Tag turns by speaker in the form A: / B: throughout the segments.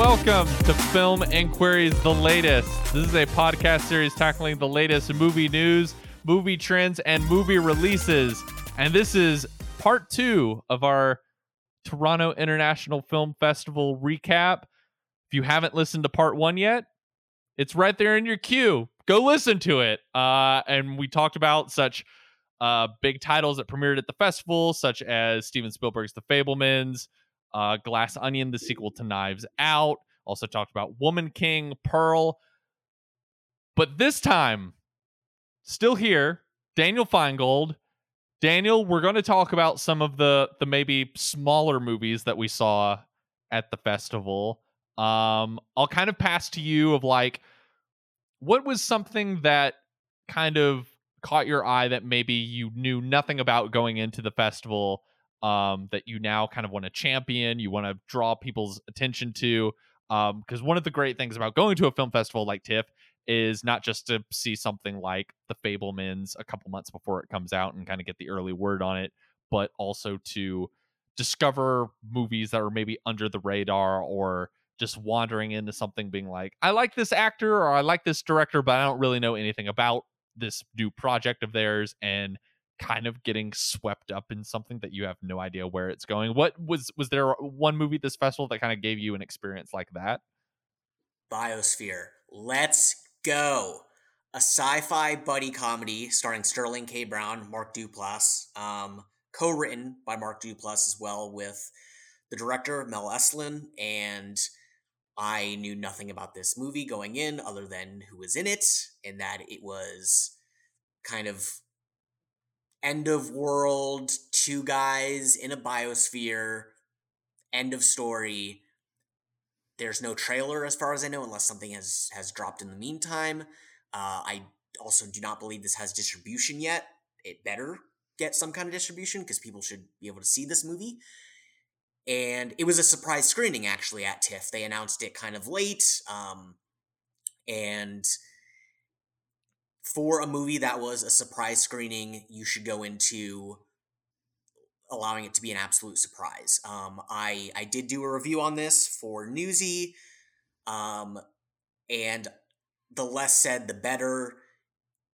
A: welcome to Film Inquiries The Latest. This is a podcast series tackling the latest movie news, movie trends, and movie releases. And this is part two of our Toronto International Film Festival recap. If you haven't listened to part one yet, it's right there in your queue. Go listen to it. Uh, and we talked about such uh, big titles that premiered at the festival, such as Steven Spielberg's The Fabelmans, uh, Glass Onion, the sequel to Knives Out. Also talked about Woman King, Pearl. But this time, still here, Daniel Feingold. Daniel, we're going to talk about some of the the maybe smaller movies that we saw at the festival. Um, I'll kind of pass to you of like what was something that kind of caught your eye that maybe you knew nothing about going into the festival um, that you now kind of want to champion, you want to draw people's attention to. Because um, one of the great things about going to a film festival like TIFF is not just to see something like The Fabelmans a couple months before it comes out and kind of get the early word on it, but also to discover movies that are maybe under the radar or just wandering into something being like, I like this actor or I like this director, but I don't really know anything about this new project of theirs. And kind of getting swept up in something that you have no idea where it's going. What was was there one movie this festival that kind of gave you an experience like that?
B: Biosphere. Let's go. A sci-fi buddy comedy starring Sterling K. Brown, Mark Duplass, um, co-written by Mark Duplass as well with the director Mel Eslyn, and I knew nothing about this movie going in other than who was in it, and that it was kind of end of world, two guys in a biosphere, end of story. There's no trailer as far as I know, unless something has has dropped in the meantime. Uh, I also do not believe this has distribution yet. It better get some kind of distribution because people should be able to see this movie. And it was a surprise screening actually at TIFF. They announced it kind of late. Um, and for a movie that was a surprise screening, you should go into allowing it to be an absolute surprise. Um, I I did do a review on this for Newsy, um, and the less said, the better.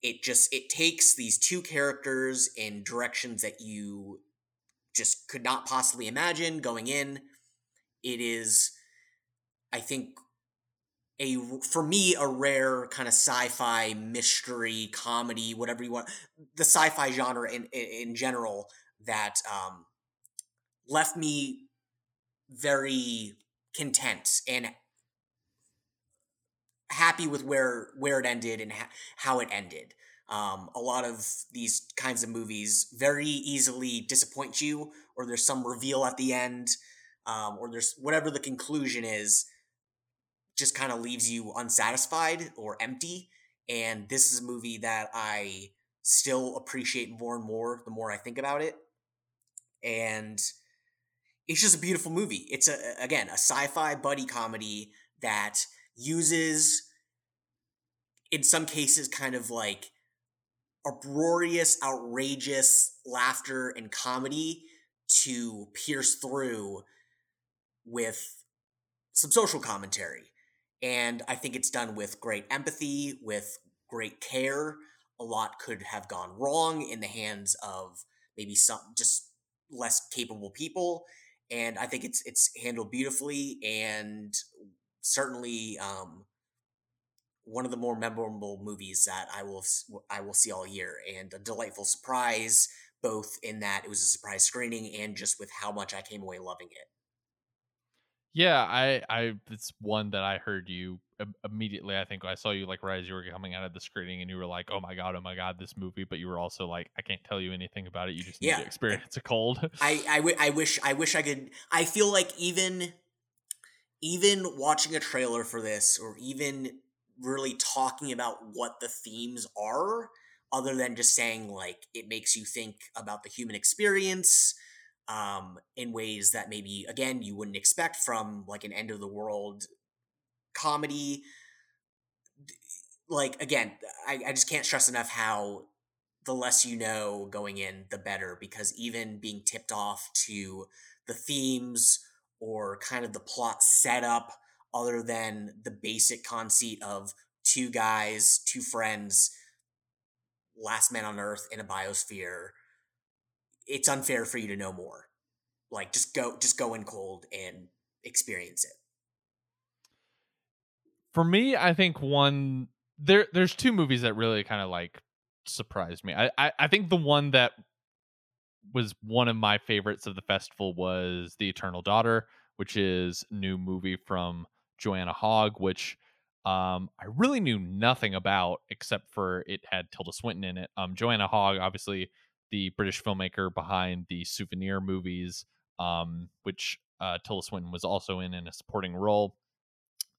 B: It just it takes these two characters in directions that you just could not possibly imagine going in. It is, I think, a for me a rare kind of sci-fi mystery comedy whatever you want the sci-fi genre in in, general that um, left me very content and happy with where where it ended and ha- how it ended. Um, a lot of these kinds of movies very easily disappoint you or there's some reveal at the end um, or there's whatever the conclusion is just kind of leaves you unsatisfied or empty. And this is a movie that I still appreciate more and more the more I think about it. And it's just a beautiful movie. It's a again a sci-fi buddy comedy that uses in some cases kind of like uproarious, outrageous laughter and comedy to pierce through with some social commentary. And I think it's done with great empathy, with great care. A lot could have gone wrong in the hands of maybe some just less capable people. And I think it's it's handled beautifully and certainly um, one of the more memorable movies that I will I will see all year, and a delightful surprise, both in that it was a surprise screening and just with how much I came away loving it.
A: Yeah, I, I, it's one that I heard you immediately. I think I saw you like right as you were coming out of the screening, and you were like, "Oh my god, oh my god, this movie!" But you were also like, "I can't tell you anything about it. You just need yeah. to experience a cold."
B: I, I, w- I wish, I wish I could. I feel like even, even watching a trailer for this, or even really talking about what the themes are, other than just saying like it makes you think about the human experience um, in ways that maybe again you wouldn't expect from like an end of the world comedy. Like again I, I just can't stress enough how the less you know going in the better because even being tipped off to the themes or kind of the plot setup other than the basic conceit of two guys, two friends, last man on earth in a biosphere, it's unfair for you to know more. Like just go just go in cold and experience it.
A: For me, I think one there there's two movies that really kind of like surprised me. I, I I think the one that was one of my favorites of the festival was The Eternal Daughter, which is new movie from Joanna Hogg, which um, I really knew nothing about except for it had Tilda Swinton in it. Um, Joanna Hogg, obviously the British filmmaker behind the Souvenir movies, um, which uh, Tilda Swinton was also in in a supporting role.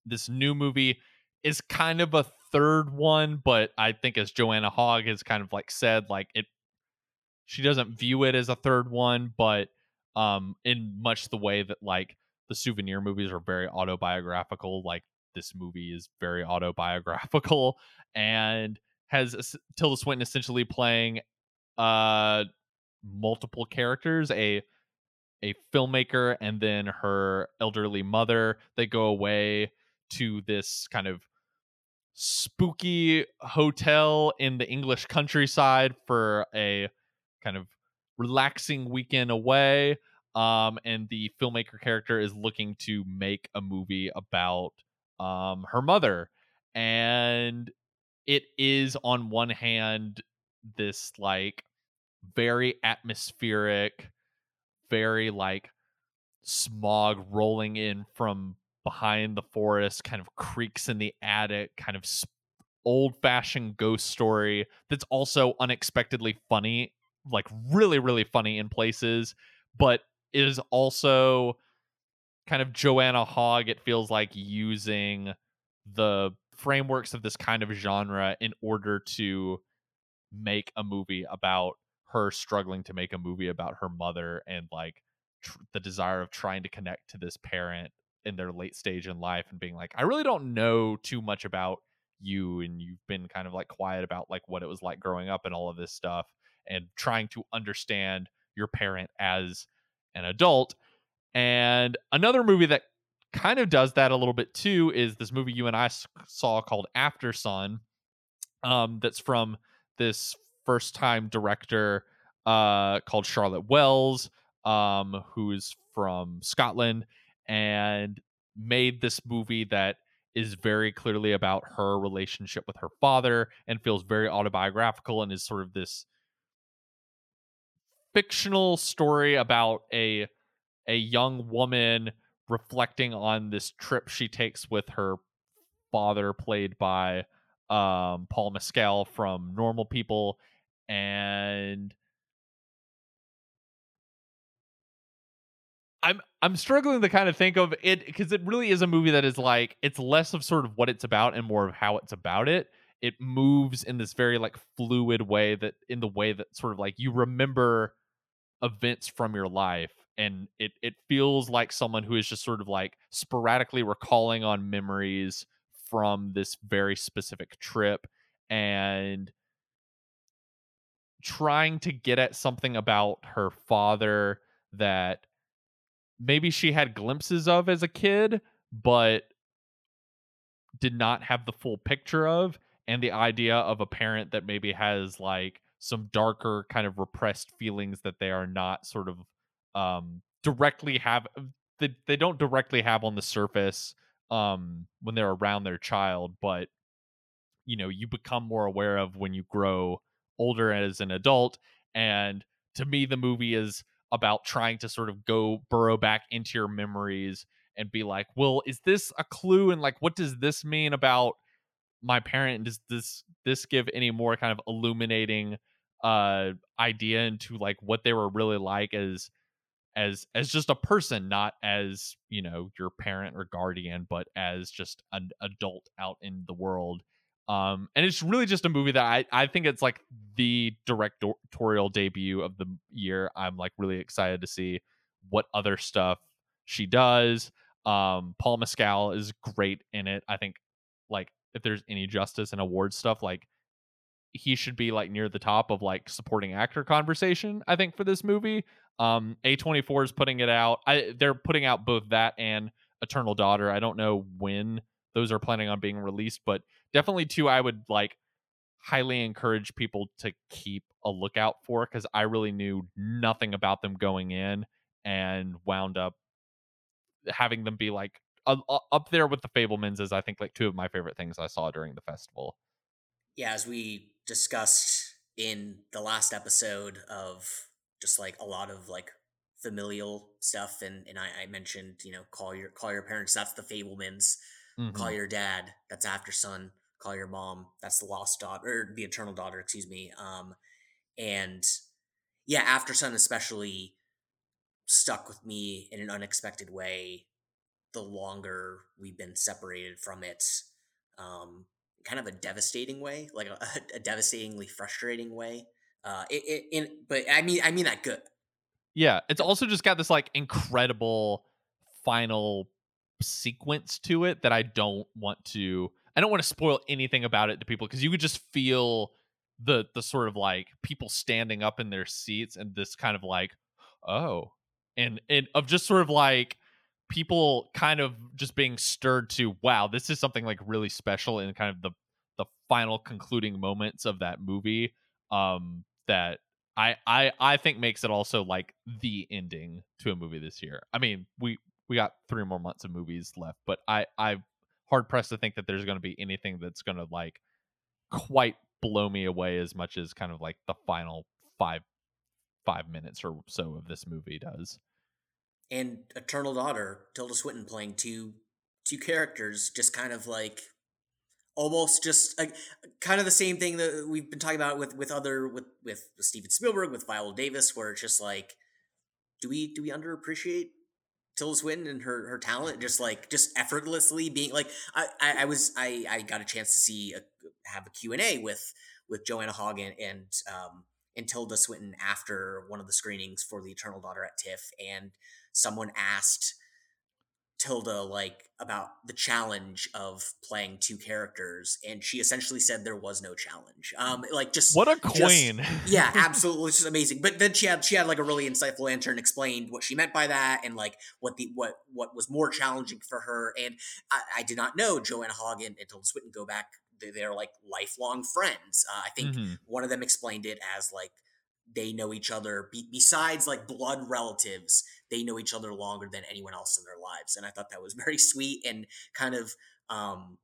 A: This new movie is kind of a third one, but I think as Joanna Hogg has kind of like said, like it, she doesn't view it as a third one, but um, in much the way that like the Souvenir movies are very autobiographical, like this movie is very autobiographical and has Tilda Swinton essentially playing uh multiple characters a a filmmaker and then her elderly mother they go away to this kind of spooky hotel in the english countryside for a kind of relaxing weekend away um and the filmmaker character is looking to make a movie about um her mother and it is on one hand this like very atmospheric, very like smog rolling in from behind the forest, kind of creaks in the attic, kind of old fashioned ghost story that's also unexpectedly funny, like really, really funny in places, but is also kind of Joanna Hogg, it feels like using the frameworks of this kind of genre in order to make a movie about her struggling to make a movie about her mother and like tr- the desire of trying to connect to this parent in their late stage in life and being like I really don't know too much about you and you've been kind of like quiet about like what it was like growing up and all of this stuff and trying to understand your parent as an adult and another movie that kind of does that a little bit too is this movie you and I saw called Aftersun um that's from this first time director uh, called Charlotte Wells, um, who's from Scotland, and made this movie that is very clearly about her relationship with her father and feels very autobiographical and is sort of this fictional story about a a young woman reflecting on this trip she takes with her father played by um, Paul Mescal from Normal People and I'm I'm struggling to kind of think of it because it really is a movie that is like it's less of sort of what it's about and more of how it's about it. It moves in this very like fluid way that in the way that sort of like you remember events from your life and it it feels like someone who is just sort of like sporadically recalling on memories from this very specific trip and trying to get at something about her father that maybe she had glimpses of as a kid, but did not have the full picture of. And the idea of a parent that maybe has like some darker kind of repressed feelings that they are not sort of um directly have they, they don't directly have on the surface um when they're around their child but you know you become more aware of when you grow older as an adult. And to me, the movie is about trying to sort of go burrow back into your memories and be like, well, is this a clue? And like, what does this mean about my parent? And does this this give any more kind of illuminating uh idea into like what they were really like as as as just a person not as you know your parent or guardian but as just an adult out in the world um, and it's really just a movie that I, I think it's like the directorial debut of the year. I'm like really excited to see what other stuff she does. Um, Paul Mescal is great in it. I think like if there's any justice in award stuff, like he should be like near the top of like supporting actor conversation. I think for this movie, um, A24 is putting it out. I they're putting out both that and Eternal Daughter. I don't know when those are planning on being released, but definitely two I would like highly encourage people to keep a lookout for because I really knew nothing about them going in and wound up having them be like uh, up there with the Fabelmans as I think like two of my favorite things I saw during the festival.
B: Yeah, as we discussed in the last episode of just like a lot of like familial stuff and and I, I mentioned you know call your call your parents that's the Fabelmans mm-hmm. call your dad that's Aftersun. call your mom that's the lost daughter or the eternal daughter excuse me um and yeah Aftersun especially stuck with me in an unexpected way the longer we've been separated from it um kind of a devastating way like a, a devastatingly frustrating way uh it, it in but i mean i mean that good
A: yeah it's also just got this like incredible final sequence to it that i don't want to I don't want to spoil anything about it to people because you could just feel the the sort of like people standing up in their seats and this kind of like oh and and of just sort of like people kind of just being stirred to wow this is something like really special in kind of the the final concluding moments of that movie um that I I I think makes it also like the ending to a movie this year. I mean, we we got 3 more months of movies left, but I I'm hard pressed to think that there's going to be anything that's going to like quite blow me away as much as kind of like the final five five minutes or so of this movie does.
B: And Eternal Daughter, Tilda Swinton playing two two characters, just kind of like almost just like kind of the same thing that we've been talking about with with other with with Steven Spielberg with Viola Davis, where it's just like, do we do we underappreciate Tilda Swinton and her her talent just like just effortlessly being like I I, I was I I got a chance to see a, have a Q and A with with Joanna Hogg and and um and Tilda Swinton after one of the screenings for the Eternal Daughter at TIFF and someone asked Tilda like about the challenge of playing two characters, and she essentially said there was no challenge. Um, like just
A: what a queen!
B: Just, yeah, absolutely, it's just amazing. But then she had she had like a really insightful answer and explained what she meant by that, and like what the what what was more challenging for her. And I, I did not know Joanna Hogg and, and Tilda Swinton go back; they're, they're like lifelong friends. Uh, I think mm-hmm. one of them explained it as like they know each other be- besides like blood relatives they know each other longer than anyone else in their lives and i thought that was very sweet and kind of um,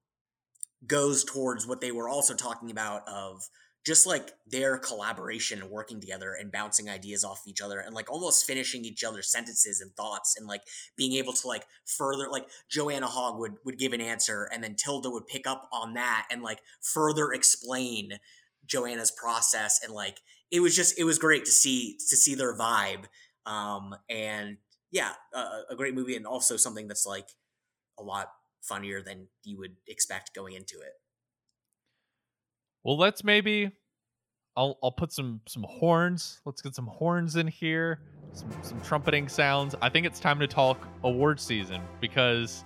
B: goes towards what they were also talking about of just like their collaboration and working together and bouncing ideas off each other and like almost finishing each other's sentences and thoughts and like being able to like further like Joanna Hogg would would give an answer and then Tilda would pick up on that and like further explain Joanna's process and like it was just it was great to see to see their vibe um and yeah a great movie and also something that's like a lot funnier than you would expect going into it
A: well let's maybe I'll I'll put some some horns. Let's get some horns in here. Some, some trumpeting sounds. I think it's time to talk award season because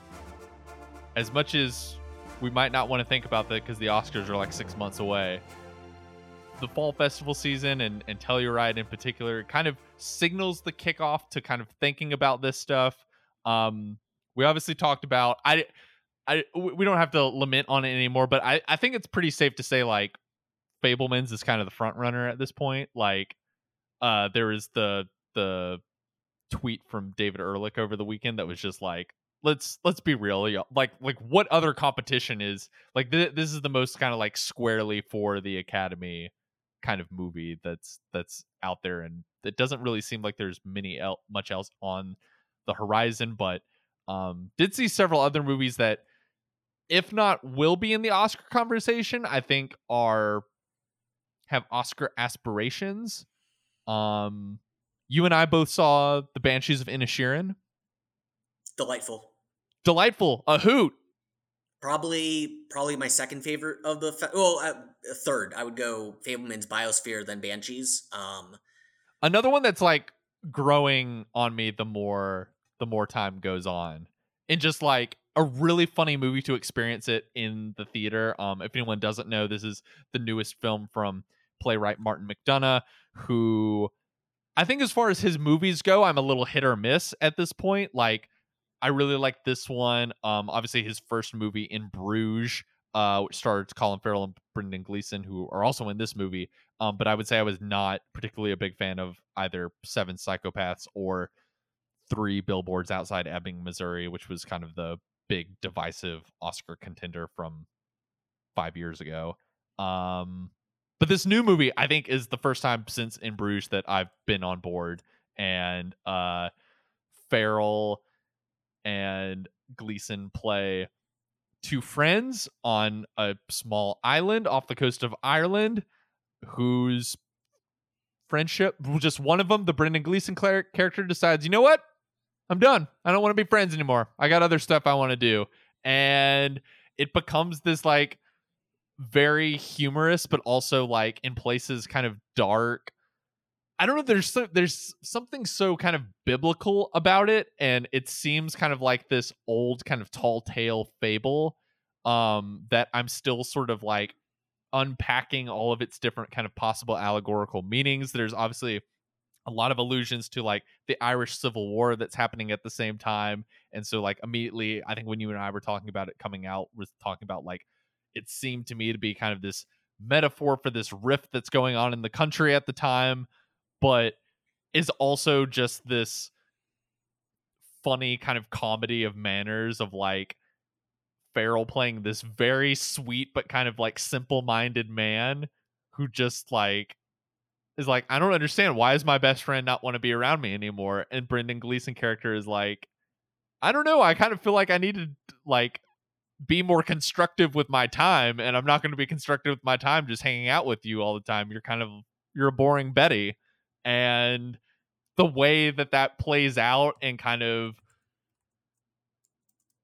A: as much as we might not want to think about that because the Oscars are like six months away the fall festival season and, and Telluride in particular kind of signals the kickoff to kind of thinking about this stuff. Um, we obviously talked about I, I we don't have to lament on it anymore, but I, I think it's pretty safe to say like Fabelman's is kind of the front runner at this point. Like, uh, there is the the tweet from David Ehrlich over the weekend that was just like, let's let's be real, like like what other competition is like th- this is the most kind of like squarely for the Academy kind of movie that's that's out there and it doesn't really seem like there's many el- much else on the horizon but um did see several other movies that if not will be in the oscar conversation i think are have oscar aspirations. Um you and i both saw the banshees of inisherin.
B: Delightful.
A: Delightful. A hoot.
B: Probably probably my second favorite of the fe- well uh, third i would go Fabelman's biosphere then banshees um
A: another one that's like growing on me the more the more time goes on and just like a really funny movie to experience it in the theater um if anyone doesn't know this is the newest film from playwright martin mcdonagh who i think as far as his movies go i'm a little hit or miss at this point like I really like this one. Um, obviously his first movie in Bruges, uh, which stars Colin Farrell and Brendan Gleeson, who are also in this movie. Um, but I would say I was not particularly a big fan of either Seven Psychopaths or Three Billboards Outside Ebbing, Missouri, which was kind of the big divisive Oscar contender from five years ago. Um, but this new movie, I think, is the first time since In Bruges that I've been on board, and uh, Farrell and Gleeson play two friends on a small island off the coast of Ireland, whose friendship, just one of them, the Brendan Gleeson character, decides, you know what? I'm done. I don't want to be friends anymore. I got other stuff I want to do. And it becomes this like very humorous, but also like in places kind of dark. I don't know. There's so, there's something so kind of biblical about it, and it seems kind of like this old kind of tall tale fable um, that I'm still sort of like unpacking all of its different kind of possible allegorical meanings. There's obviously a lot of allusions to like the Irish Civil War that's happening at the same time. And so like immediately I think when you and I were talking about it coming out was talking about like it seemed to me to be kind of this metaphor for this rift that's going on in the country at the time, but is also just this funny kind of comedy of manners of like Farrell playing this very sweet but kind of like simple-minded man who just like is like, I don't understand. Why is my best friend not want to be around me anymore? And Brendan Gleeson character is like, I don't know. I kind of feel like I need to like be more constructive with my time, and I'm not going to be constructive with my time just hanging out with you all the time. You're kind of you're a boring Betty, and the way that that plays out and kind of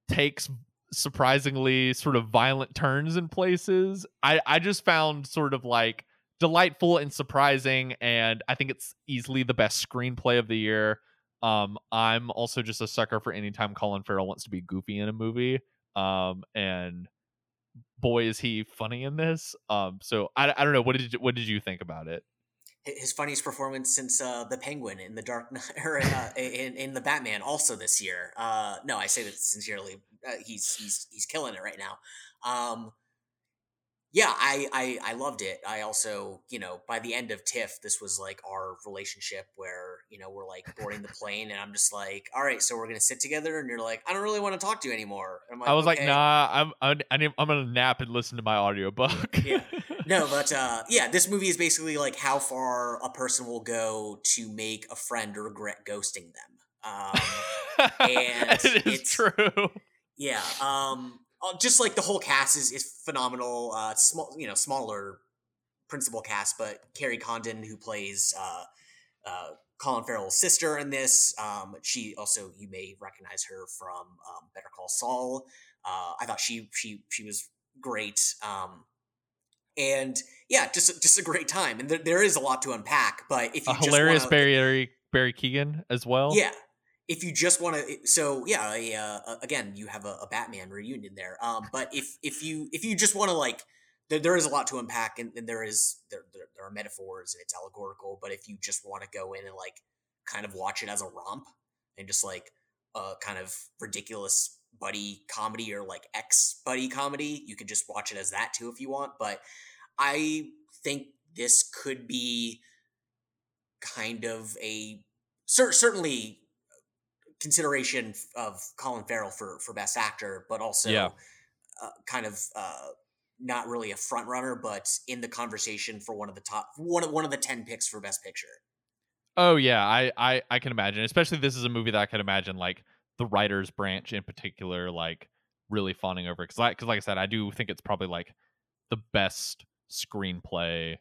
A: takes surprisingly sort of violent turns in places. I I just found sort of like delightful and surprising, and I think it's easily the best screenplay of the year. Um, I'm also just a sucker for anytime Colin Farrell wants to be goofy in a movie. Um, and boy, is he funny in this. Um, so I, I don't know. What did you, what did you think about it?
B: His funniest performance since uh, the Penguin in the Dark or uh, in, in the Batman, also this year. Uh, no, I say that sincerely. Uh, he's he's he's killing it right now. Um, yeah, I, I I loved it. I also, you know, by the end of TIFF, this was like our relationship where you know we're like boarding the plane, and I'm just like, all right, so we're gonna sit together, and you're like, I don't really want to talk to you anymore.
A: Like, i was okay. like, nah, I'm I'm I'm gonna nap and listen to my audiobook.
B: yeah, no, but uh, yeah, this movie is basically like how far a person will go to make a friend regret ghosting them. Um,
A: and it is true.
B: Yeah. Um, uh, just like the whole cast is is phenomenal. Uh, small, you know, smaller principal cast, but Kerry Condon, who plays uh, uh, Colin Farrell's sister in this, um, she also you may recognize her from um, Better Call Saul. Uh, I thought she she she was great. Um, and yeah, just just a great time, and there, there is a lot to unpack. But if you
A: a hilarious wanna, Barry Barry Keoghan as well,
B: yeah, if you just want to so yeah uh, again you have a, a, batman reunion there um but if if you if you just want to like there, there is a lot to unpack and, and there is there, there, there are metaphors and it's allegorical but if you just want to go in and like kind of watch it as a romp and just like a kind of ridiculous buddy comedy or like ex buddy comedy you could just watch it as that too if you want but i think this could be kind of a certainly consideration of Colin Farrell for for Best Actor, but also yeah. uh, kind of uh, not really a front runner, but in the conversation for one of the top one of one of the ten picks for Best Picture.
A: Oh yeah, I I, I can imagine. Especially this is a movie that I can imagine like the writers branch in particular, like really fawning over because like because like I said, I do think it's probably like the best screenplay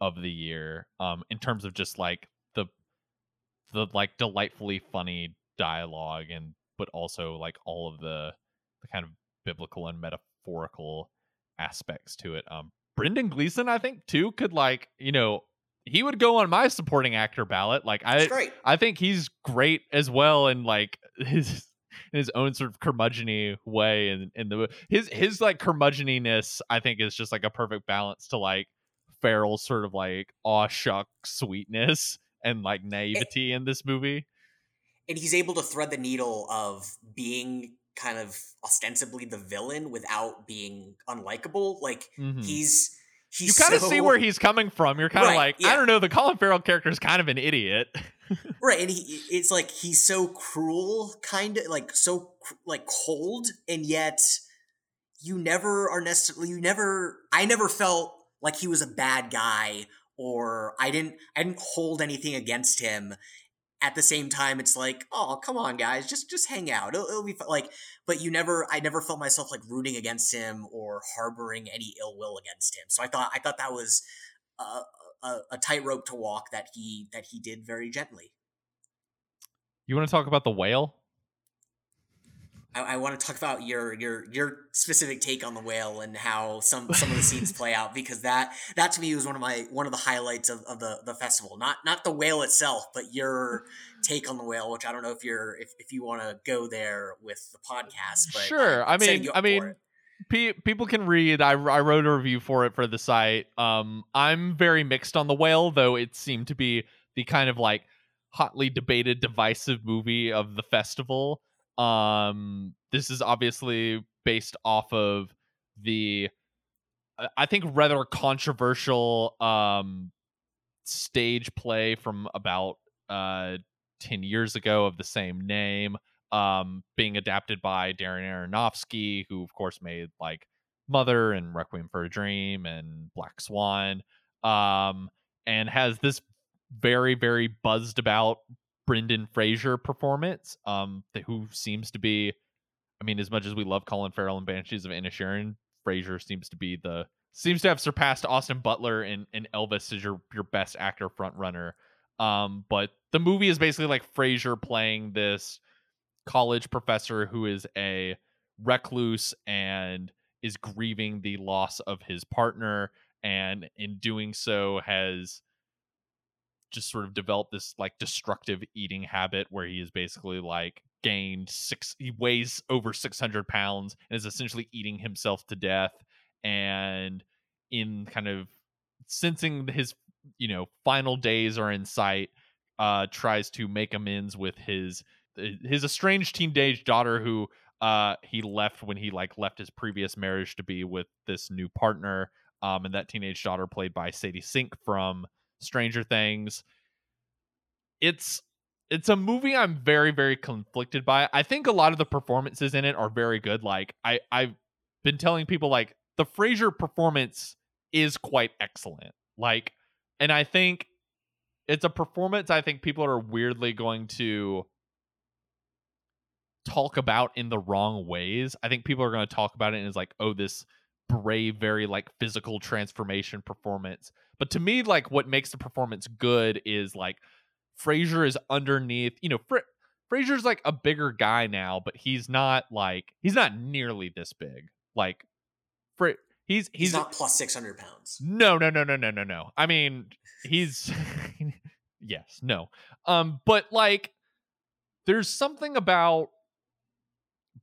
A: of the year um in terms of just like the the like delightfully funny dialogue and but also like all of the the kind of biblical and metaphorical aspects to it. Um Brendan Gleeson, I think, too, could like, you know, he would go on my supporting actor ballot. Like I I think he's great as well and like his in his own sort of curmudgeony way and in the his his like curmudgeoniness I think is just like a perfect balance to like Farrell's sort of like aw shuck sweetness and like naivety it, in this movie
B: and he's able to thread the needle of being kind of ostensibly the villain without being unlikable. Like mm-hmm. he's
A: you kind of so... see where he's coming from. You're kind of right, like, yeah. I don't know, the Colin Farrell character is kind of an idiot.
B: right, and he it's like he's so cruel, kind of like so like cold, and yet you never are necessarily you never I never felt like he was a bad guy or I didn't I didn't hold anything against him at the same time it's like oh come on guys just just hang out. It'll, it'll be fun. like but you never i never felt myself like rooting against him or harboring any ill will against him. So i thought i thought that was a, a, a tightrope to walk that he that he did very gently.
A: You want to talk about the whale
B: I, I want to talk about your your your specific take on the whale and how some some of the scenes play out because that that to me was one of my one of the highlights of, of the the festival. Not not the whale itself, but your take on the whale, which I don't know if you're if, if you want to go there with the podcast. But
A: sure, I mean, I mean. people can read. I, I wrote a review for it for the site. Um, I'm very mixed on the whale, though it seemed to be the kind of like hotly debated, divisive movie of the festival. Um, this is obviously based off of the, I think, rather controversial um, stage play from about uh, 10 years ago of the same name, um, being adapted by Darren Aronofsky, who, of course, made like Mother and Requiem for a Dream and Black Swan, um, and has this very, very buzzed about Brendan Fraser performance, um, who seems to be, I mean, as much as we love Colin Farrell and Banshees of Inisherin, Fraser seems to be the seems to have surpassed Austin Butler and, and Elvis as your your best actor front runner. Um, but the movie is basically like Fraser playing this college professor who is a recluse and is grieving the loss of his partner, and in doing so has just sort of developed this like destructive eating habit where he is basically like gained six he weighs over 600 pounds and is essentially eating himself to death. And in kind of sensing his you know final days are in sight uh tries to make amends with his his estranged teenage daughter who uh he left when he like left his previous marriage to be with this new partner um and that teenage daughter played by Sadie Sink from Stranger Things. It's it's a movie I'm very very conflicted by. I think a lot of the performances in it are very good. Like I I've been telling people like the Fraser performance is quite excellent. Like and I think it's a performance I think people are weirdly going to talk about in the wrong ways. I think people are going to talk about it as like, oh, this brave, very like physical transformation performance. But to me, like what makes the performance good is like Fraser is underneath. You know, Fra- Fraser's like a bigger guy now, but he's not like he's not nearly this big. Like, Fra- he's, he's
B: he's not plus six hundred pounds.
A: No, no, no, no, no, no, no. I mean, he's yes, no. Um, but like, there's something about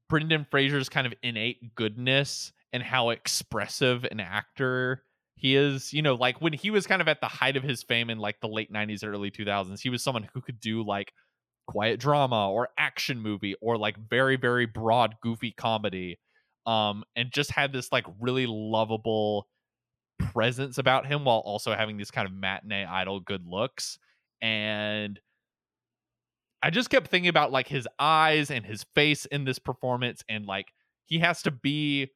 A: Brendan Fraser's kind of innate goodness and how expressive an actor he is you know like when he was kind of at the height of his fame in like the late 90s early 2000s he was someone who could do like quiet drama or action movie or like very very broad goofy comedy um and just had this like really lovable presence about him while also having these kind of matinee idol good looks and i just kept thinking about like his eyes and his face in this performance and like he has to be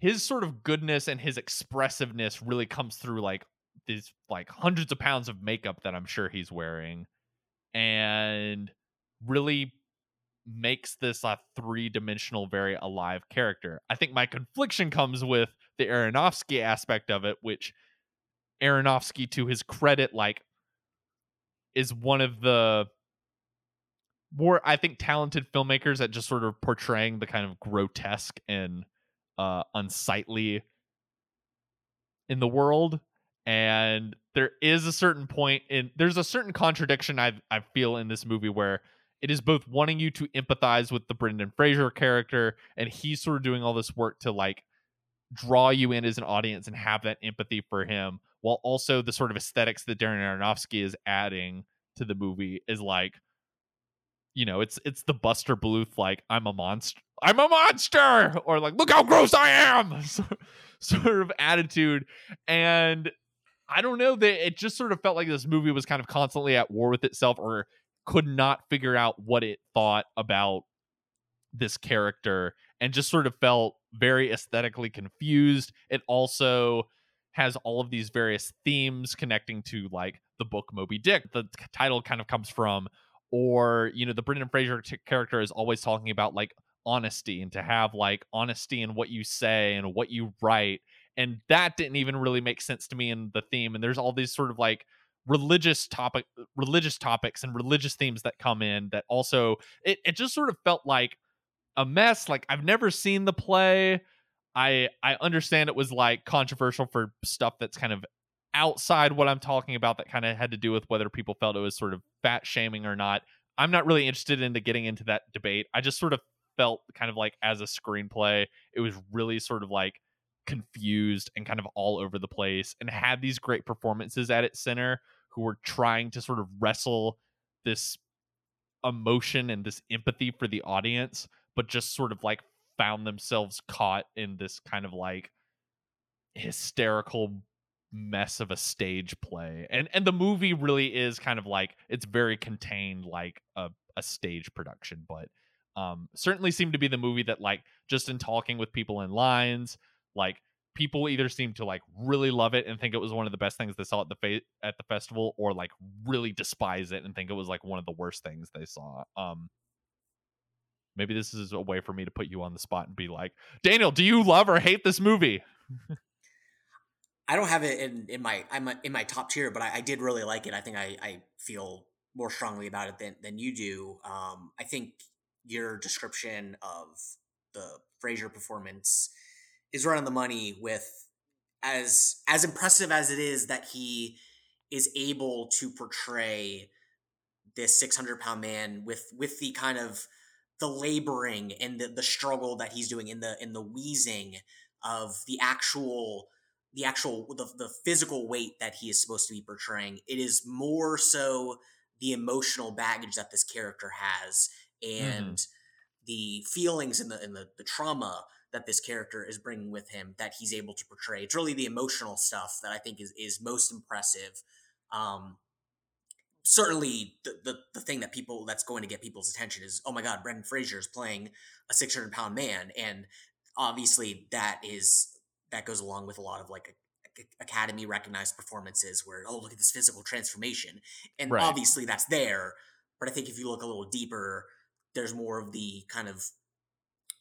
A: his sort of goodness and his expressiveness really comes through like these like hundreds of pounds of makeup that I'm sure he's wearing and really makes this a three-dimensional very alive character. I think my confliction comes with the Aronofsky aspect of it which Aronofsky to his credit like is one of the more I think talented filmmakers at just sort of portraying the kind of grotesque and uh, unsightly in the world and there is a certain point in there's a certain contradiction I I feel in this movie where it is both wanting you to empathize with the Brendan Fraser character and he's sort of doing all this work to like draw you in as an audience and have that empathy for him while also the sort of aesthetics that Darren Aronofsky is adding to the movie is like you know, it's it's the Buster Bluth like I'm a monster, I'm a monster, or like look how gross I am, sort of attitude, and I don't know that it just sort of felt like this movie was kind of constantly at war with itself or could not figure out what it thought about this character and just sort of felt very aesthetically confused. It also has all of these various themes connecting to like the book Moby Dick. The title kind of comes from, or you know, the Brendan Fraser t- character is always talking about like honesty and to have like honesty in what you say and what you write. And that didn't even really make sense to me in the theme. And there's all these sort of like religious topic uh, religious topics and religious themes that come in that also it, it just sort of felt like a mess. Like I've never seen the play. I I understand it was like controversial for stuff that's kind of outside what I'm talking about that kind of had to do with whether people felt it was sort of fat shaming or not. I'm not really interested into getting into that debate. I just sort of felt kind of like as a screenplay, it was really sort of like confused and kind of all over the place and had these great performances at its center who were trying to sort of wrestle this emotion and this empathy for the audience but just sort of like found themselves caught in this kind of like hysterical mess of a stage play. And and the movie really is kind of like it's very contained like a, a stage production but um certainly seemed to be the movie that like just in talking with people in lines like people either seem to like really love it and think it was one of the best things they saw at the fa- at the festival or like really despise it and think it was like one of the worst things they saw um Maybe this is a way for me to put you on the spot and be like, Daniel, do you love or hate this movie?
B: I don't have it in, in my I'm in my top tier, but I, I did really like it. I think I, I feel more strongly about it than, than you do. Um, I think your description of the Fraser performance is right on the money with as as impressive as it is that he is able to portray this 600 pound man with with the kind of the laboring and the, the struggle that he's doing in the in the wheezing of the actual the actual the, the physical weight that he is supposed to be portraying. It is more so the emotional baggage that this character has and mm-hmm. the feelings and the and the, the trauma that this character is bringing with him that he's able to portray it's really the emotional stuff that i think is is most impressive um certainly the, the, the thing that people that's going to get people's attention is oh my god brendan fraser is playing a 600 pound man and obviously that is that goes along with a lot of like academy recognized performances where oh look at this physical transformation and right. obviously that's there but i think if you look a little deeper there's more of the kind of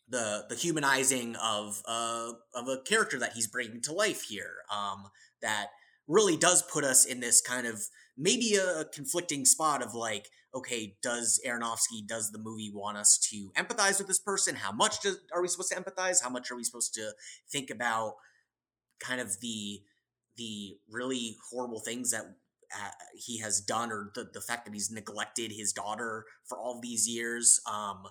B: the the humanizing of uh of a character that he's bringing to life here um that really does put us in this kind of maybe a conflicting spot of like, okay, does Aronofsky, does the movie want us to empathize with this person? How much do, are we supposed to empathize? How much are we supposed to think about kind of the the really horrible things that he has done or the, the fact that he's neglected his daughter for all these years um,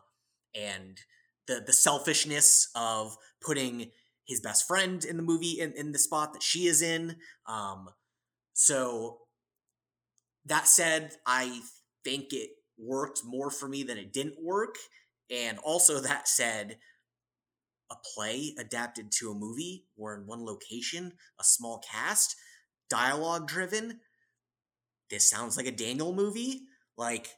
B: and the the selfishness of putting his best friend in the movie in, in the spot that she is in um, so that said, I think it worked more for me than it didn't work. And also, that said, a play adapted to a movie or in one location, a small cast, dialogue driven. This sounds like a Daniel movie. Like,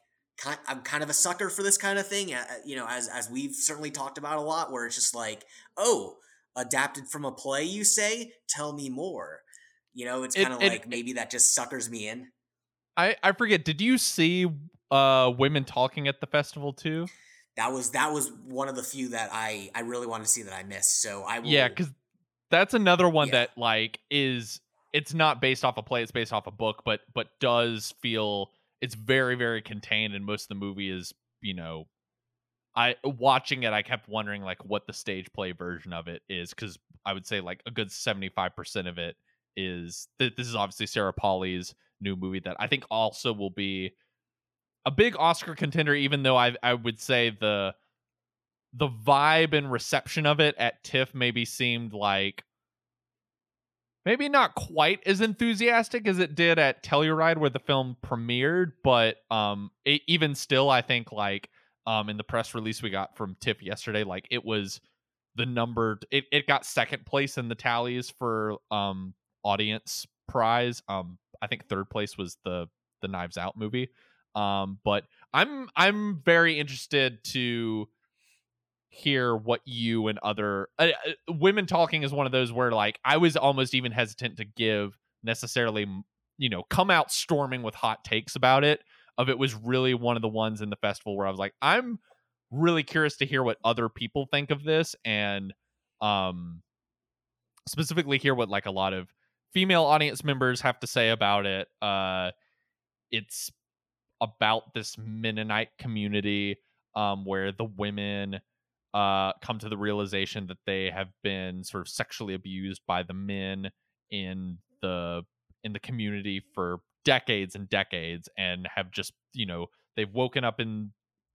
B: I'm kind of a sucker for this kind of thing. You know, as as we've certainly talked about a lot, where it's just like, oh, adapted from a play, you say? Tell me more. You know, it's kind of like it, maybe that just suckers me in.
A: I I forget. Did you see uh women talking at the festival too?
B: That was that was one of the few that I I really wanted to see that I missed. So I will,
A: yeah, because that's another one yeah. that like is it's not based off a play. It's based off a book, but but does feel it's very very contained, and most of the movie is you know I watching it, I kept wondering like what the stage play version of it is because I would say like a good seventy five percent of it is th- this is obviously Sarah Polley's new movie that I think also will be a big Oscar contender, even though I I would say the the vibe and reception of it at TIFF maybe seemed like maybe not quite as enthusiastic as it did at Telluride where the film premiered, but um, it, even still, I think like um, in the press release we got from TIFF yesterday, like it was the numbered. It it got second place in the tallies for um audience prize. Um, I think third place was the the Knives Out movie. Um, but I'm I'm very interested to hear what you and other uh, uh, women talking is one of those where like I was almost even hesitant to give necessarily you know come out storming with hot takes about it of it was really one of the ones in the festival where I was like I'm really curious to hear what other people think of this and um specifically hear what like a lot of female audience members have to say about it uh it's about this Mennonite community um, where the women uh, come to the realization that they have been sort of sexually abused by the men in the in the community for decades and decades and have just you know they've woken up in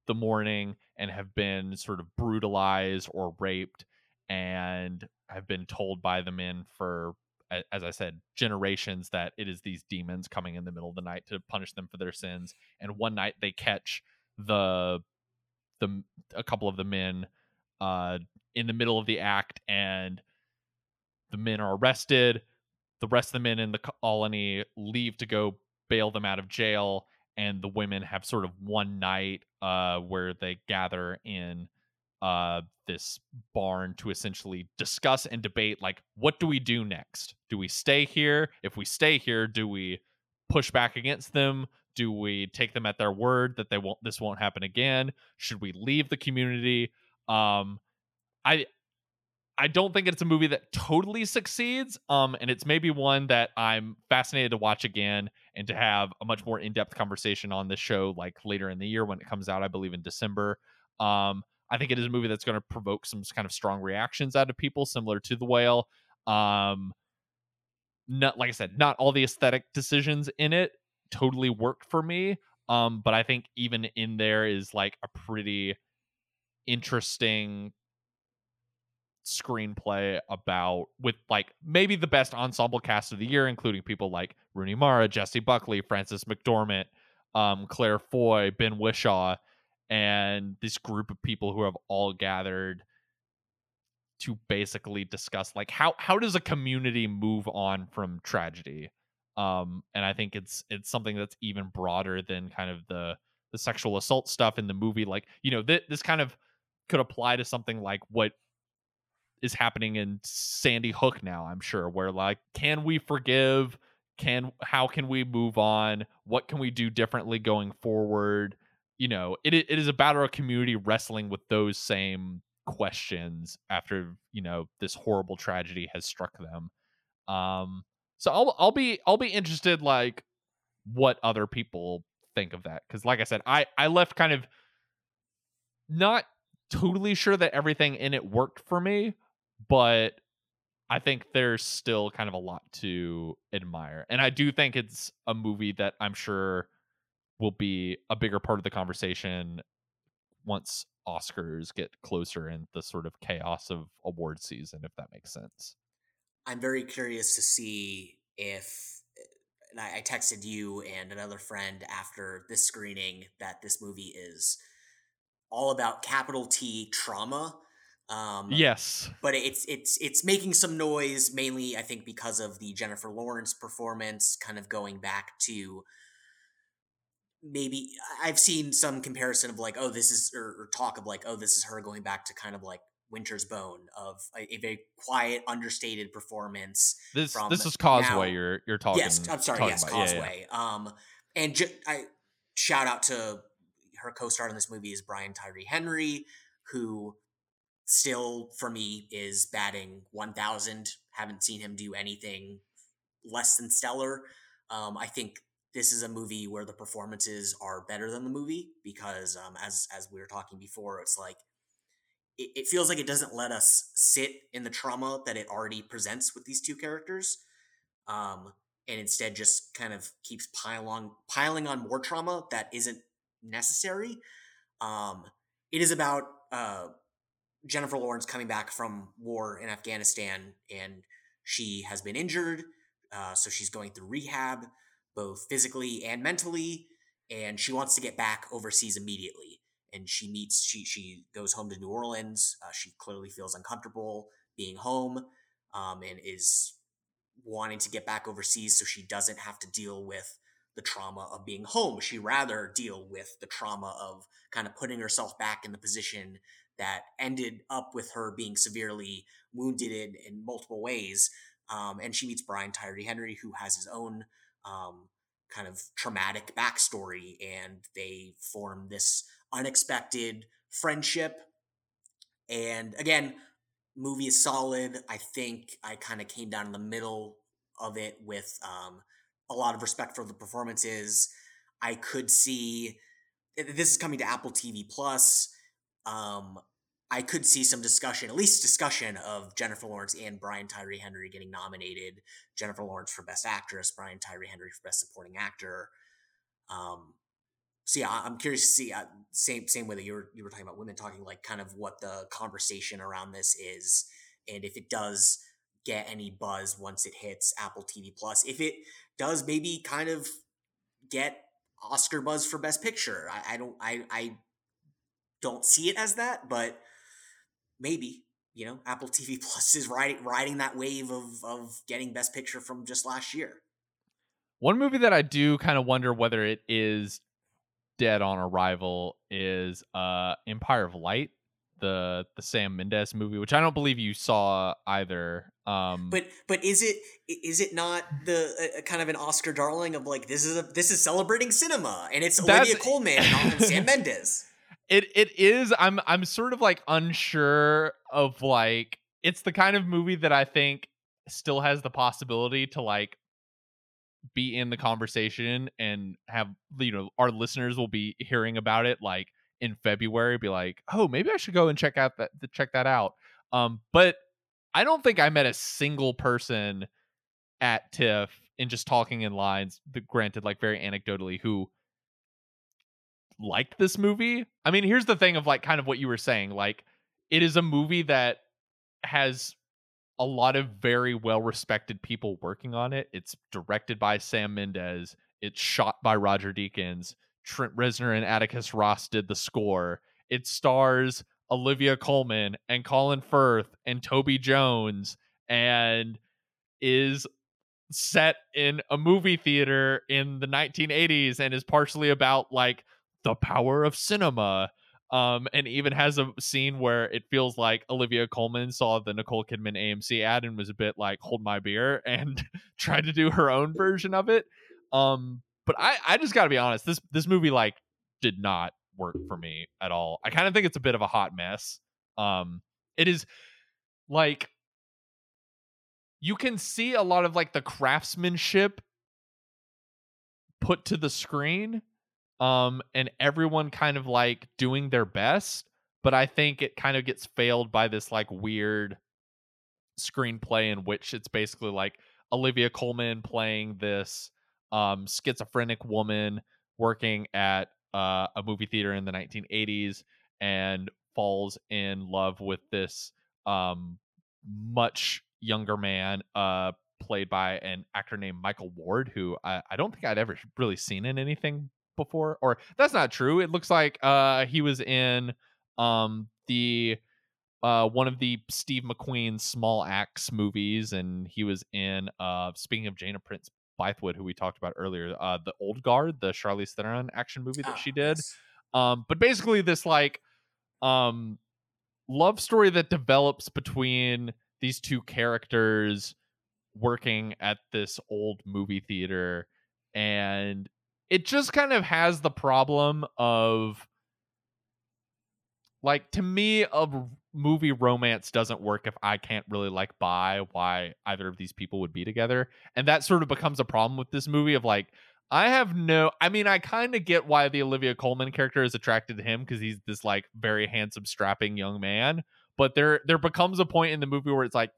A: the morning and have been sort of brutalized or raped and have been told by the men for as I said, generations that it is these demons coming in the middle of the night to punish them for their sins. And one night they catch the the a couple of the men uh, in the middle of the act, and the men are arrested. The rest of the men in the colony leave to go bail them out of jail, and the women have sort of one night uh, where they gather in uh, this barn to essentially discuss and debate like what do we do next? Do we stay here? If we stay here do we push back against them? Do we take them at their word that they won't this won't happen again? Should we leave the community um i i don't think it's a movie that totally succeeds um and it's maybe one that i'm fascinated to watch again and to have a much more in-depth conversation on this show like later in the year when it comes out i believe in december um I think it is a movie that's going to provoke some kind of strong reactions out of people, similar to The Whale. Um, not like I said, not all the aesthetic decisions in it totally worked for me. Um, but I think even in there is like a pretty interesting screenplay about with like maybe the best ensemble cast of the year, including people like Rooney Mara, Jessie Buckley, Frances McDormand, um, Claire Foy, Ben Whishaw, and this group of people who have all gathered to basically discuss like how how does a community move on from tragedy? Um and i think it's it's something that's even broader than kind of the the sexual assault stuff in the movie like you know th- this kind of could apply to something like what is happening in sandy hook now i'm sure where like can we forgive? Can how can we move on? What can we do differently going forward? You know, it it is about our community wrestling with those same questions after you know this horrible tragedy has struck them. Um, so I'll I'll be I'll be interested like what other people think of that because like I said, I I left kind of not totally sure that everything in it worked for me, but I think there's still kind of a lot to admire. And I do think it's a movie that I'm sure will be a bigger part of the conversation once Oscars get closer in the sort of chaos of award season, if that makes sense.
B: I'm very curious to see if and I, texted you and another friend after this screening that this movie is all about capital T trauma.
A: Um, yes,
B: but it's it's it's making some noise mainly, I think, because of the Jennifer Lawrence performance, kind of going back to maybe I've seen some comparison of like, oh, this is or, or, talk of like, oh, this is her going back to kind of like Winter's Bone of a, a very quiet, understated performance.
A: This this is Causeway. Now. You're you're talking.
B: Yes, I'm sorry. Yes, about. Causeway. Yeah, yeah. Um, and ju- I shout out to her co-star in this movie is Brian Tyree Henry, who still for me is batting 1000 haven't seen him do anything less than stellar. Um, i think this is a movie where the performances are better than the movie because um, as as we were talking before it's like it, feels like it doesn't let us sit in the trauma that it already presents with these two characters um, and instead just kind of keeps piling on piling on more trauma that isn't necessary um, it is about uh, jennifer lawrence coming back from war in afghanistan and she has been injured, uh, so she's going through rehab, both physically and mentally, and she wants to get back overseas immediately. And she meets, she she goes home to New Orleans. Uh, she clearly feels uncomfortable being home, um, and is wanting to get back overseas so she doesn't have to deal with the trauma of being home. She rather deal with the trauma of kind of putting herself back in the position that ended up with her being severely wounded in, in multiple ways. Um, and she meets Brian Tyree Henry, who has his own um, kind of traumatic backstory, and they form this unexpected friendship. And again, movie is solid. I think I kind of came down in the middle of it with um, a lot of respect for the performances. I could see this is coming to Apple TV Plus. Um, I could see some discussion, at least discussion, of Jennifer Lawrence and Brian Tyree Henry getting nominated. Jennifer Lawrence for Best Actress, Brian Tyree Henry for Best Supporting Actor. Um, so yeah, I'm curious to see. Uh, same same way that you were you were talking about women talking, like kind of what the conversation around this is, and if it does get any buzz once it hits Apple TV Plus. If it does, maybe kind of get Oscar buzz for Best Picture. I, I don't I I don't see it as that, but maybe you know Apple TV Plus is riding riding that wave of of getting Best Picture from just last year.
A: One movie that I do kind of wonder whether it is dead on arrival is uh Empire of Light, the the Sam Mendes movie, which I don't believe you saw either. Um
B: But but is it is it not the uh, kind of an Oscar darling of like this is a this is celebrating cinema and it's Olivia Colman and Sam Mendes.
A: It it is. I'm I'm sort of like unsure of like it's the kind of movie that I think still has the possibility to like be in the conversation and have you know our listeners will be hearing about it like in February be like, "Oh, maybe I should go and check out that check that out." Um but I don't think I met a single person at TIFF in just talking in lines, granted like very anecdotally who liked this movie. I mean, here's the thing of like kind of what you were saying. Like, it is a movie that has a lot of very well respected people working on it. It's directed by Sam Mendes. It's shot by Roger Deakins. Trent Reznor and Atticus Ross did the score. It stars Olivia Colman and Colin Firth and Toby Jones and is set in a movie theater in the 1980s and is partially about like the power of cinema. Um, and even has a scene where it feels like Olivia Colman saw the Nicole Kidman AMC ad and was a bit like, hold my beer, and tried to do her own version of it. Um, but I, I just gotta be honest, this this movie like did not work for me at all. I kind of think it's a bit of a hot mess. Um, it is like you can see a lot of like the craftsmanship put to the screen um and everyone kind of like doing their best but i think it kind of gets failed by this like weird screenplay in which it's basically like olivia colman playing this um schizophrenic woman working at uh, a movie theater in the 1980s and falls in love with this um much younger man uh played by an actor named Michael Ward, who I, I don't think I'd ever really seen in anything before or that's not true it looks like uh he was in um the uh one of the steve mcqueen small axe movies and he was in uh speaking of gina prince bythewood who we talked about earlier uh the old guard the charlize theron action movie that
B: Ah,
A: she did
B: yes.
A: um but basically this like um love story that develops between these two characters working at this old movie theater and it just kind of has the problem of like to me a r- movie romance doesn't work if i can't really like buy why either of these people would be together and that sort of becomes a problem with this movie of like i have no i mean i kind of get why the olivia Colman character is attracted to him because he's this like very handsome strapping young man but there there becomes a point in the movie where it's like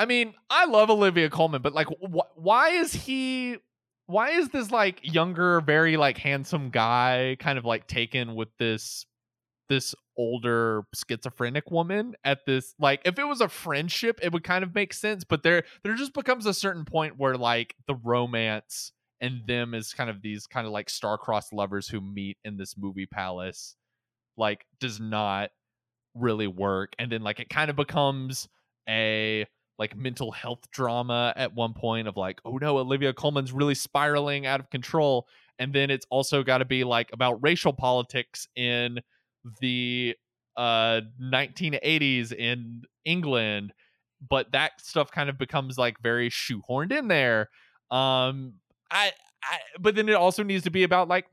A: I mean, I love Olivia Colman, but like, wh- why is he? Why is this like younger, very like handsome guy kind of like taken with this this older schizophrenic woman at this like if it was a friendship it would kind of make sense but there there just becomes a certain point where like the romance and them as kind of these kind of like star-crossed lovers who meet in this movie palace like does not really work and then like it kind of becomes a like mental health drama at one point of like oh no olivia colman's really spiraling out of control and then it's also got to be like about racial politics in the uh 1980s in england but that stuff kind of becomes like very shoehorned in there um i i but then it also needs to be about like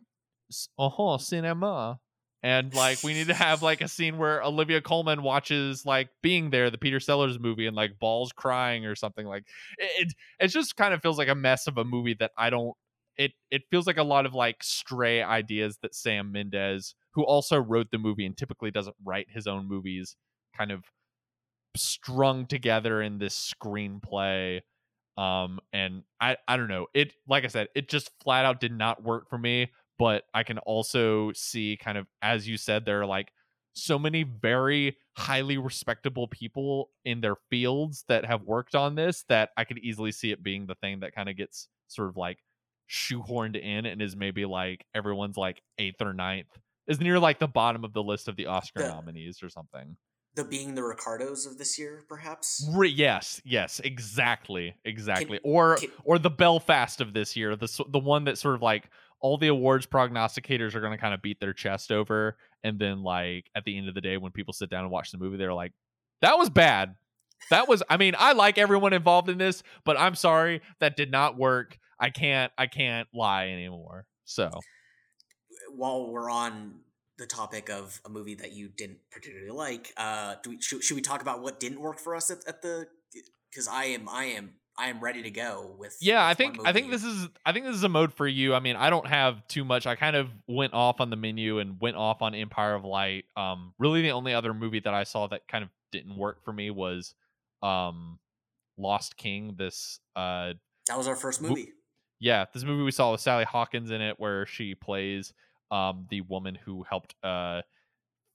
A: oh cinema and like we need to have like a scene where Olivia Colman watches like being there the Peter Sellers movie and like balls crying or something like it it just kind of feels like a mess of a movie that I don't it it feels like a lot of like stray ideas that Sam Mendes who also wrote the movie and typically doesn't write his own movies kind of strung together in this screenplay um and I I don't know it like I said it just flat out did not work for me but I can also see kind of as you said there are like so many very highly respectable people in their fields that have worked on this that I could easily see it being the thing that kind of gets sort of like shoehorned in and is maybe like everyone's like eighth or ninth is near like the bottom of the list of the Oscar the, nominees or something.
B: The being the Ricardos of this year, perhaps.
A: Re- yes, yes, exactly, exactly. Can, or can, or the Belfast of this year, the the one that sort of like all the awards prognosticators are going to kind of beat their chest over and then like at the end of the day when people sit down and watch the movie they're like that was bad that was i mean i like everyone involved in this but i'm sorry that did not work i can't i can't lie anymore so
B: while we're on the topic of a movie that you didn't particularly like uh do we should, should we talk about what didn't work for us at, at the because i am i am I am ready to go with.
A: Yeah, with I think I think this is I think this is a mode for you. I mean, I don't have too much. I kind of went off on the menu and went off on Empire of Light. Um, really, the only other movie that I saw that kind of didn't work for me was, um, Lost King. This uh,
B: that was our first movie. Mo-
A: yeah, this movie we saw with Sally Hawkins in it, where she plays um the woman who helped uh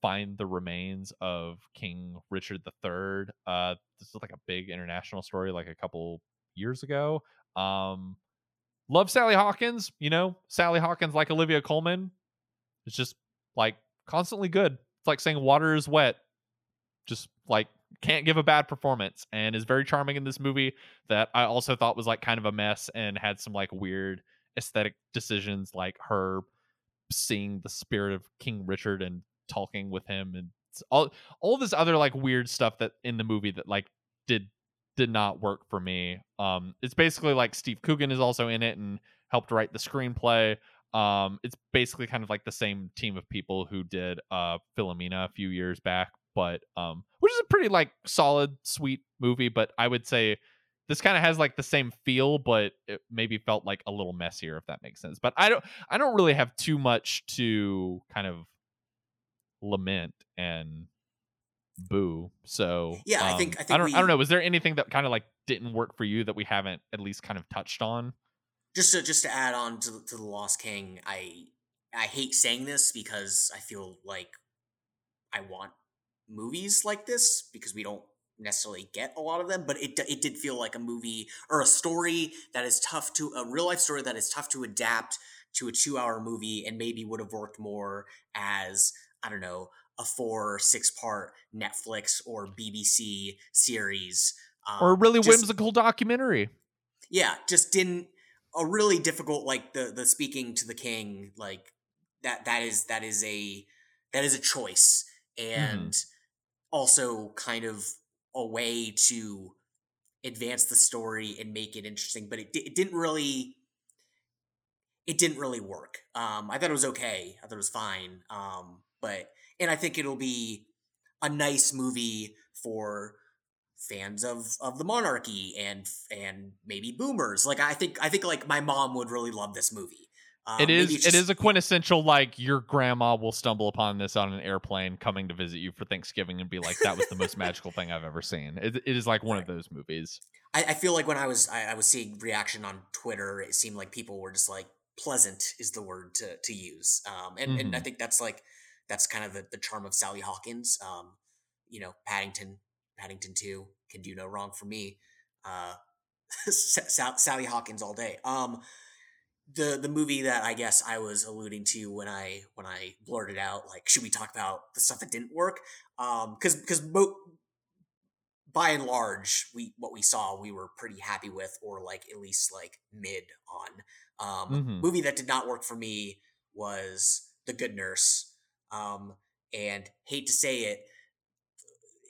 A: find the remains of King Richard III. Uh, this is like a big international story, like a couple years ago. Um, love Sally Hawkins. You know, Sally Hawkins, like Olivia Colman, is just like constantly good. It's like saying water is wet. Just like can't give a bad performance and is very charming in this movie that I also thought was like kind of a mess and had some like weird aesthetic decisions like her seeing the spirit of King Richard and talking with him and all all this other like weird stuff that in the movie that like did did not work for me. Um, it's basically like Steve Coogan is also in it and helped write the screenplay. Um, it's basically kind of like the same team of people who did uh Philomena a few years back, but um, which is a pretty like solid, sweet movie. But I would say this kind of has like the same feel, but it maybe felt like a little messier, if that makes sense. But I don't, I don't really have too much to kind of lament and boo. So
B: yeah, um, I think I think
A: I don't
B: we,
A: I don't know. Was there anything that kind of like didn't work for you that we haven't at least kind of touched on?
B: Just to just to add on to to the Lost King, I I hate saying this because I feel like I want movies like this because we don't necessarily get a lot of them, but it it did feel like a movie or a story that is tough to a real life story that is tough to adapt to a two hour movie and maybe would have worked more as I don't know a four or six part Netflix or BBC series.
A: Um, or a really just, whimsical documentary.
B: Yeah, just didn't a really difficult like the the speaking to the king like that that is that is a that is a choice and mm. also kind of a way to advance the story and make it interesting but it, it didn't really it didn't really work um i thought it was okay i thought it was fine um but and I think it'll be a nice movie for fans of of the monarchy and and maybe boomers. Like I think I think like my mom would really love this movie.
A: Um, it is just, it is a quintessential like your grandma will stumble upon this on an airplane coming to visit you for Thanksgiving and be like that was the most magical thing I've ever seen. It, it is like one right. of those movies.
B: I, I, feel like when I was I, I was seeing reaction on Twitter, it seemed like people were just like pleasant is the word to to use. Um, and mm-hmm. and I mm-hmm. think that's like that's kind of the, the charm of Sally Hawkins. Um, you know, Paddington, Paddington Two can do no wrong for me. Uh, Sally Hawkins all day. Um, the the movie that I guess I was alluding to when I when I blurted out like, should we talk about the stuff that didn't work? Um, because because mo- by and large, we what we saw we were pretty happy with, or like at least like mid on. Um, mm-hmm. movie that did not work for me was The Good Nurse. Um, and hate to say it,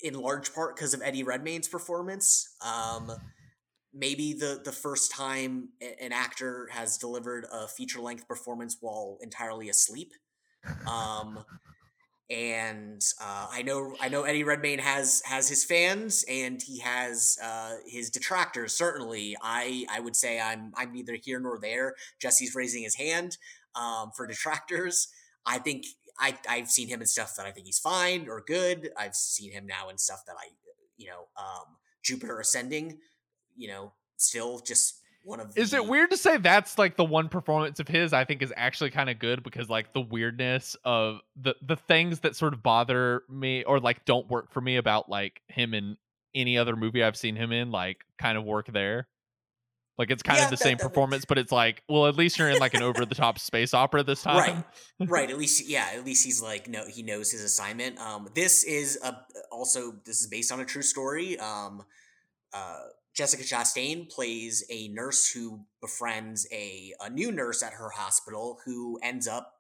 B: in large part because of Eddie Redmayne's performance. Um, maybe the the first time an actor has delivered a feature length performance while entirely asleep. Um, and uh, I know I know Eddie Redmayne has has his fans and he has uh, his detractors. Certainly, I I would say I'm I'm neither here nor there. Jesse's raising his hand um, for detractors. I think I I've seen him in stuff that I think he's fine or good. I've seen him now in stuff that I you know um, Jupiter Ascending. You know, still just one of
A: is it weird to say that's like the one performance of his i think is actually kind of good because like the weirdness of the the things that sort of bother me or like don't work for me about like him in any other movie i've seen him in like kind of work there. Like it's kind yeah, of the that, same that, performance but it's like well at least you're in like an over the top space opera this time.
B: Right right. At least yeah at least he's like no he knows his assignment. Um this is a also this is based on a true story. Um uh Jessica Chastain plays a nurse who befriends a, a new nurse at her hospital who ends up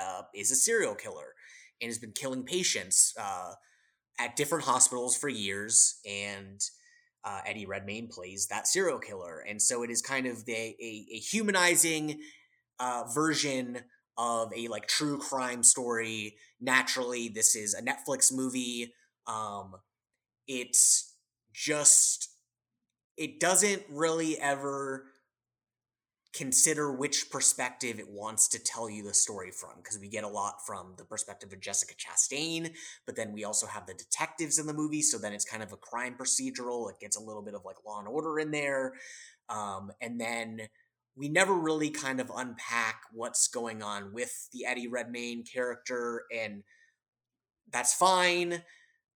B: uh, is a serial killer and has been killing patients uh, at different hospitals for years. And uh, Eddie Redmayne plays that serial killer. And so it is kind of the, a, a humanizing uh, version of a like true crime story. Naturally, this is a Netflix movie. Um, it's just it doesn't really ever consider which perspective it wants to tell you the story from because we get a lot from the perspective of Jessica Chastain, but then we also have the detectives in the movie, so then it's kind of a crime procedural. It gets a little bit of like Law and Order in there, um, and then we never really kind of unpack what's going on with the Eddie Redmayne character, and that's fine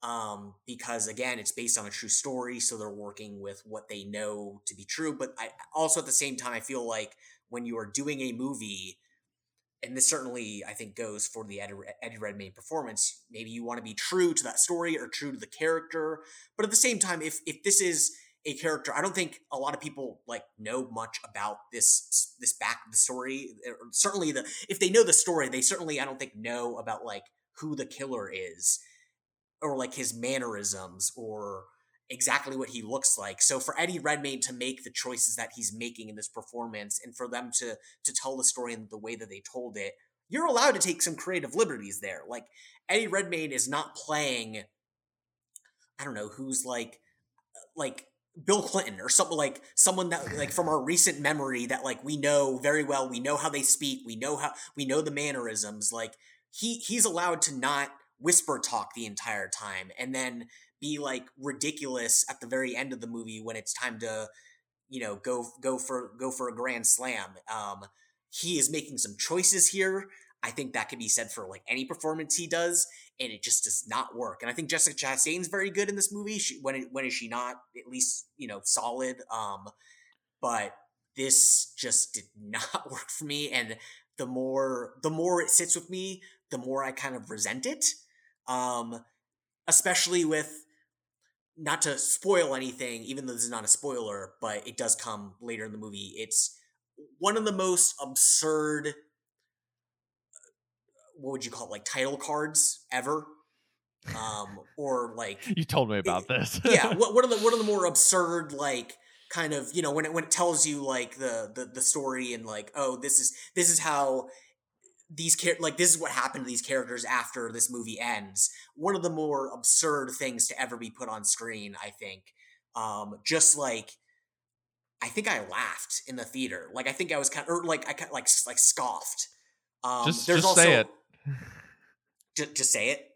B: um, because again, it's based on a true story, so they're working with what they know to be true. But I also at the same time, I feel like when you are doing a movie, and this certainly I think goes for the Eddie, Redmayne performance. Maybe you want to be true to that story or true to the character, but at the same time, if if this is a character, I don't think a lot of people like know much about this this back the story. Certainly, the if they know the story, they certainly I don't think know about like who the killer is or like his mannerisms or exactly what he looks like. So for Eddie Redmayne to make the choices that he's making in this performance and for them to to tell the story in the way that they told it, you're allowed to take some creative liberties there. Like Eddie Redmayne is not playing I don't know, who's like like Bill Clinton or something like someone that like from our recent memory that like we know very well, we know how they speak, we know how we know the mannerisms. Like he he's allowed to not whisper talk the entire time and then be like ridiculous at the very end of the movie when it's time to you know go go for go for a grand slam um he is making some choices here. I think that could be said for like any performance he does and it just does not work and i think jessica chastain's very good in this movie. She, when when is she not? At least you know solid um but this just did not work for me and the more the more it sits with me the more i kind of resent it um, especially with not to spoil anything, even though this is not a spoiler, but it does come later in the movie. It's one of the most absurd, what would you call it, like title cards ever. Um, or like
A: you told me about
B: it,
A: this.
B: yeah, what what are the what are the more absurd like kind of you know when it when it tells you like the the the story and like oh this is this is how these char- like this is what happened to these characters after this movie ends. One of the more absurd things to ever be put on screen, I think. Um, just like I think I laughed in the theater. Like I think I was kind of or like I kind like like scoffed.
A: Um, just there's just also, say it.
B: Just, just say it.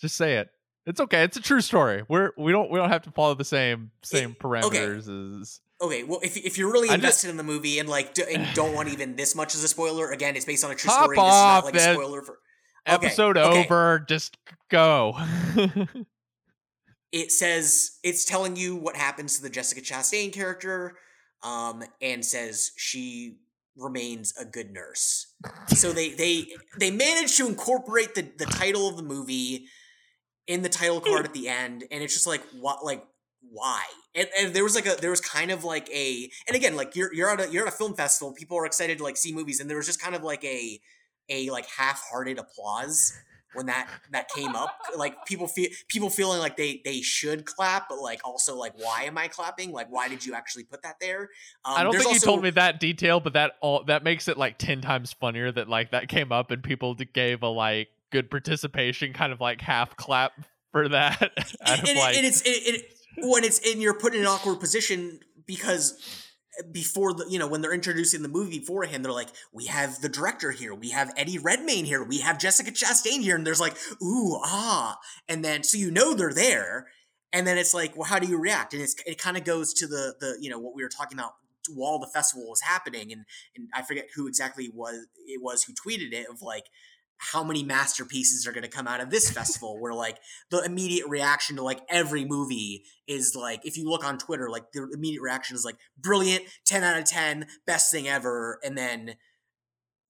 A: Just say it. It's okay. It's a true story. We're we don't we don't have to follow the same same it, parameters okay. as
B: Okay, well, if, if you're really invested just, in the movie and like do, and don't want even this much as a spoiler, again, it's based on a true story.
A: Off,
B: this is not like a spoiler for.
A: episode
B: okay.
A: over. Just go.
B: it says it's telling you what happens to the Jessica Chastain character, um, and says she remains a good nurse. so they they they managed to incorporate the the title of the movie in the title card at the end, and it's just like what like why? And, and there was like a there was kind of like a and again like you're you're at a you're at a film festival, people are excited to like see movies, and there was just kind of like a a like half-hearted applause when that that came up like people feel people feeling like they they should clap but like also like why am i clapping? Like why did you actually put that there?
A: Um, i don't think
B: also,
A: you told me that detail but that all that makes it like 10 times funnier that like that came up and people gave a like good participation kind of like half clap for that.
B: And, and, like, and it's it, it, when it's and you're put in an awkward position because before the you know when they're introducing the movie beforehand they're like we have the director here. We have eddie redmayne here. We have jessica chastain here. And there's like ooh ah. And then so you know they're there. And then it's like well how do you react? And it's it kind of goes to the the you know what we were talking about while the festival was happening. And and i forget who exactly was it was who tweeted it of like how many masterpieces are going to come out of this festival where like the immediate reaction to like every movie is like if you look on twitter like the immediate reaction is like brilliant 10 out of 10 best thing ever and then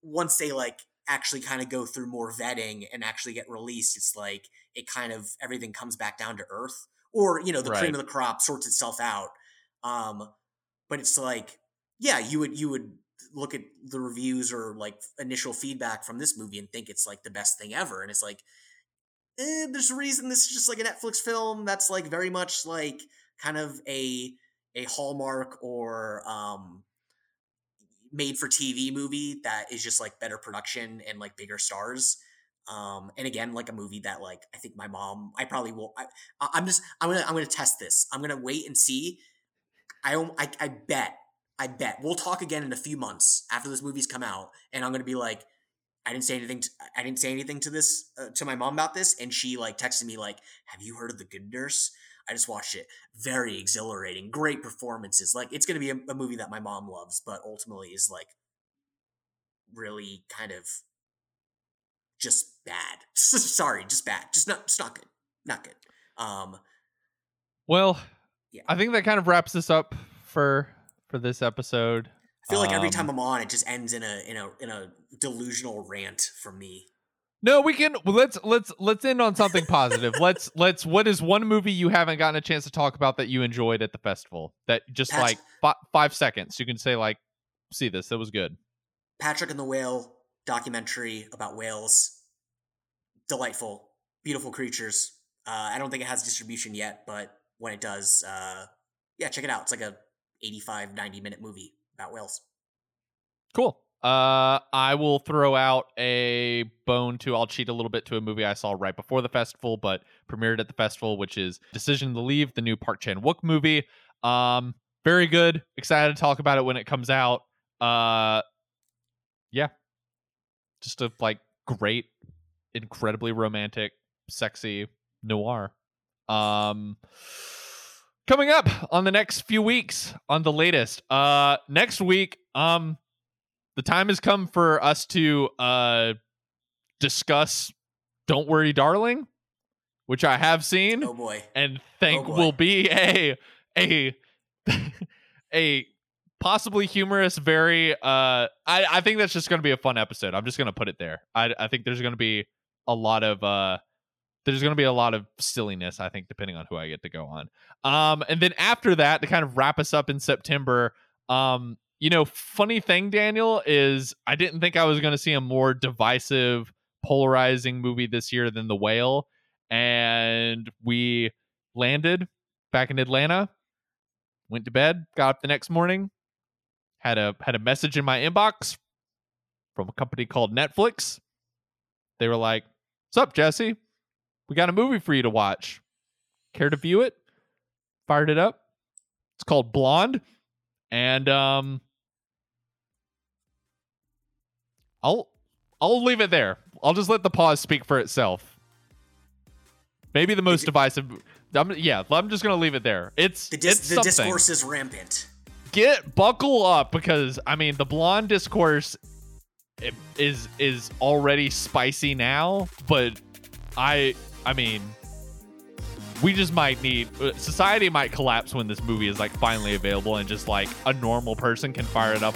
B: once they like actually kind of go through more vetting and actually get released it's like it kind of everything comes back down to earth or you know the right. cream of the crop sorts itself out um but it's like yeah you would you would look at the reviews or like initial feedback from this movie and think it's like the best thing ever and it's like eh, there's a reason this is just like a netflix film that's like very much like kind of a a hallmark or um made for tv movie that is just like better production and like bigger stars. Um and again like a movie that like i think my mom i probably will I, i'm just i'm gonna i'm gonna test this. I'm gonna wait and see. I i, I bet I bet we'll talk again in a few months after this movie's come out, and I'm gonna be like, I didn't say anything. To, I didn't say anything to this uh, to my mom about this, and she like texted me like, "Have you heard of the Good Nurse?" I just watched it. Very exhilarating. Great performances. Like it's gonna be a, a movie that my mom loves, but ultimately is like really kind of just bad. Sorry, just bad. Just not. Just not good. Not good. Um.
A: Well, yeah. I think that kind of wraps this up for for this episode.
B: I feel like every time um, I'm on, it just ends in a in a in a delusional rant from me.
A: No, we can let's let's let's end on something positive. let's let's what is one movie you haven't gotten a chance to talk about that you enjoyed at the festival? That just Pat- like f- 5 seconds you can say like see this, that was good.
B: Patrick and the Whale documentary about whales. Delightful, beautiful creatures. Uh, I don't think it has distribution yet, but when it does, uh, yeah, check it out. It's like a 85, 90 minute movie about whales.
A: Cool. Uh, I will throw out a bone to. I'll cheat a little bit to a movie I saw right before the festival, but premiered at the festival, which is Decision to Leave, the new Park Chan Wook movie. Um, very good. Excited to talk about it when it comes out. Uh, yeah, just a like great, incredibly romantic, sexy noir. Um coming up on the next few weeks on the latest. Uh next week um the time has come for us to uh discuss don't worry darling which i have seen
B: oh boy.
A: and think oh boy. will be a a a possibly humorous very uh i i think that's just gonna be a fun episode. I'm just gonna put it there. I i think there's gonna be a lot of uh there's going to be a lot of silliness, I think, depending on who I get to go on. Um, and then after that, to kind of wrap us up in September, um, you know, funny thing, Daniel, is I didn't think I was going to see a more divisive, polarizing movie this year than The Whale. And we landed back in Atlanta, went to bed, got up the next morning, had a had a message in my inbox from a company called Netflix. They were like, "What's up, Jesse? We got a movie for you to watch. Care to view it? Fired it up. It's called Blonde. And um I'll I'll leave it there. I'll just let the pause speak for itself. Maybe the most divisive I'm, yeah, I'm just gonna leave it there. It's
B: the, dis-
A: it's
B: the discourse is rampant.
A: Get buckle up because I mean the blonde discourse is is already spicy now, but I I mean we just might need uh, society might collapse when this movie is like finally available and just like a normal person can fire it up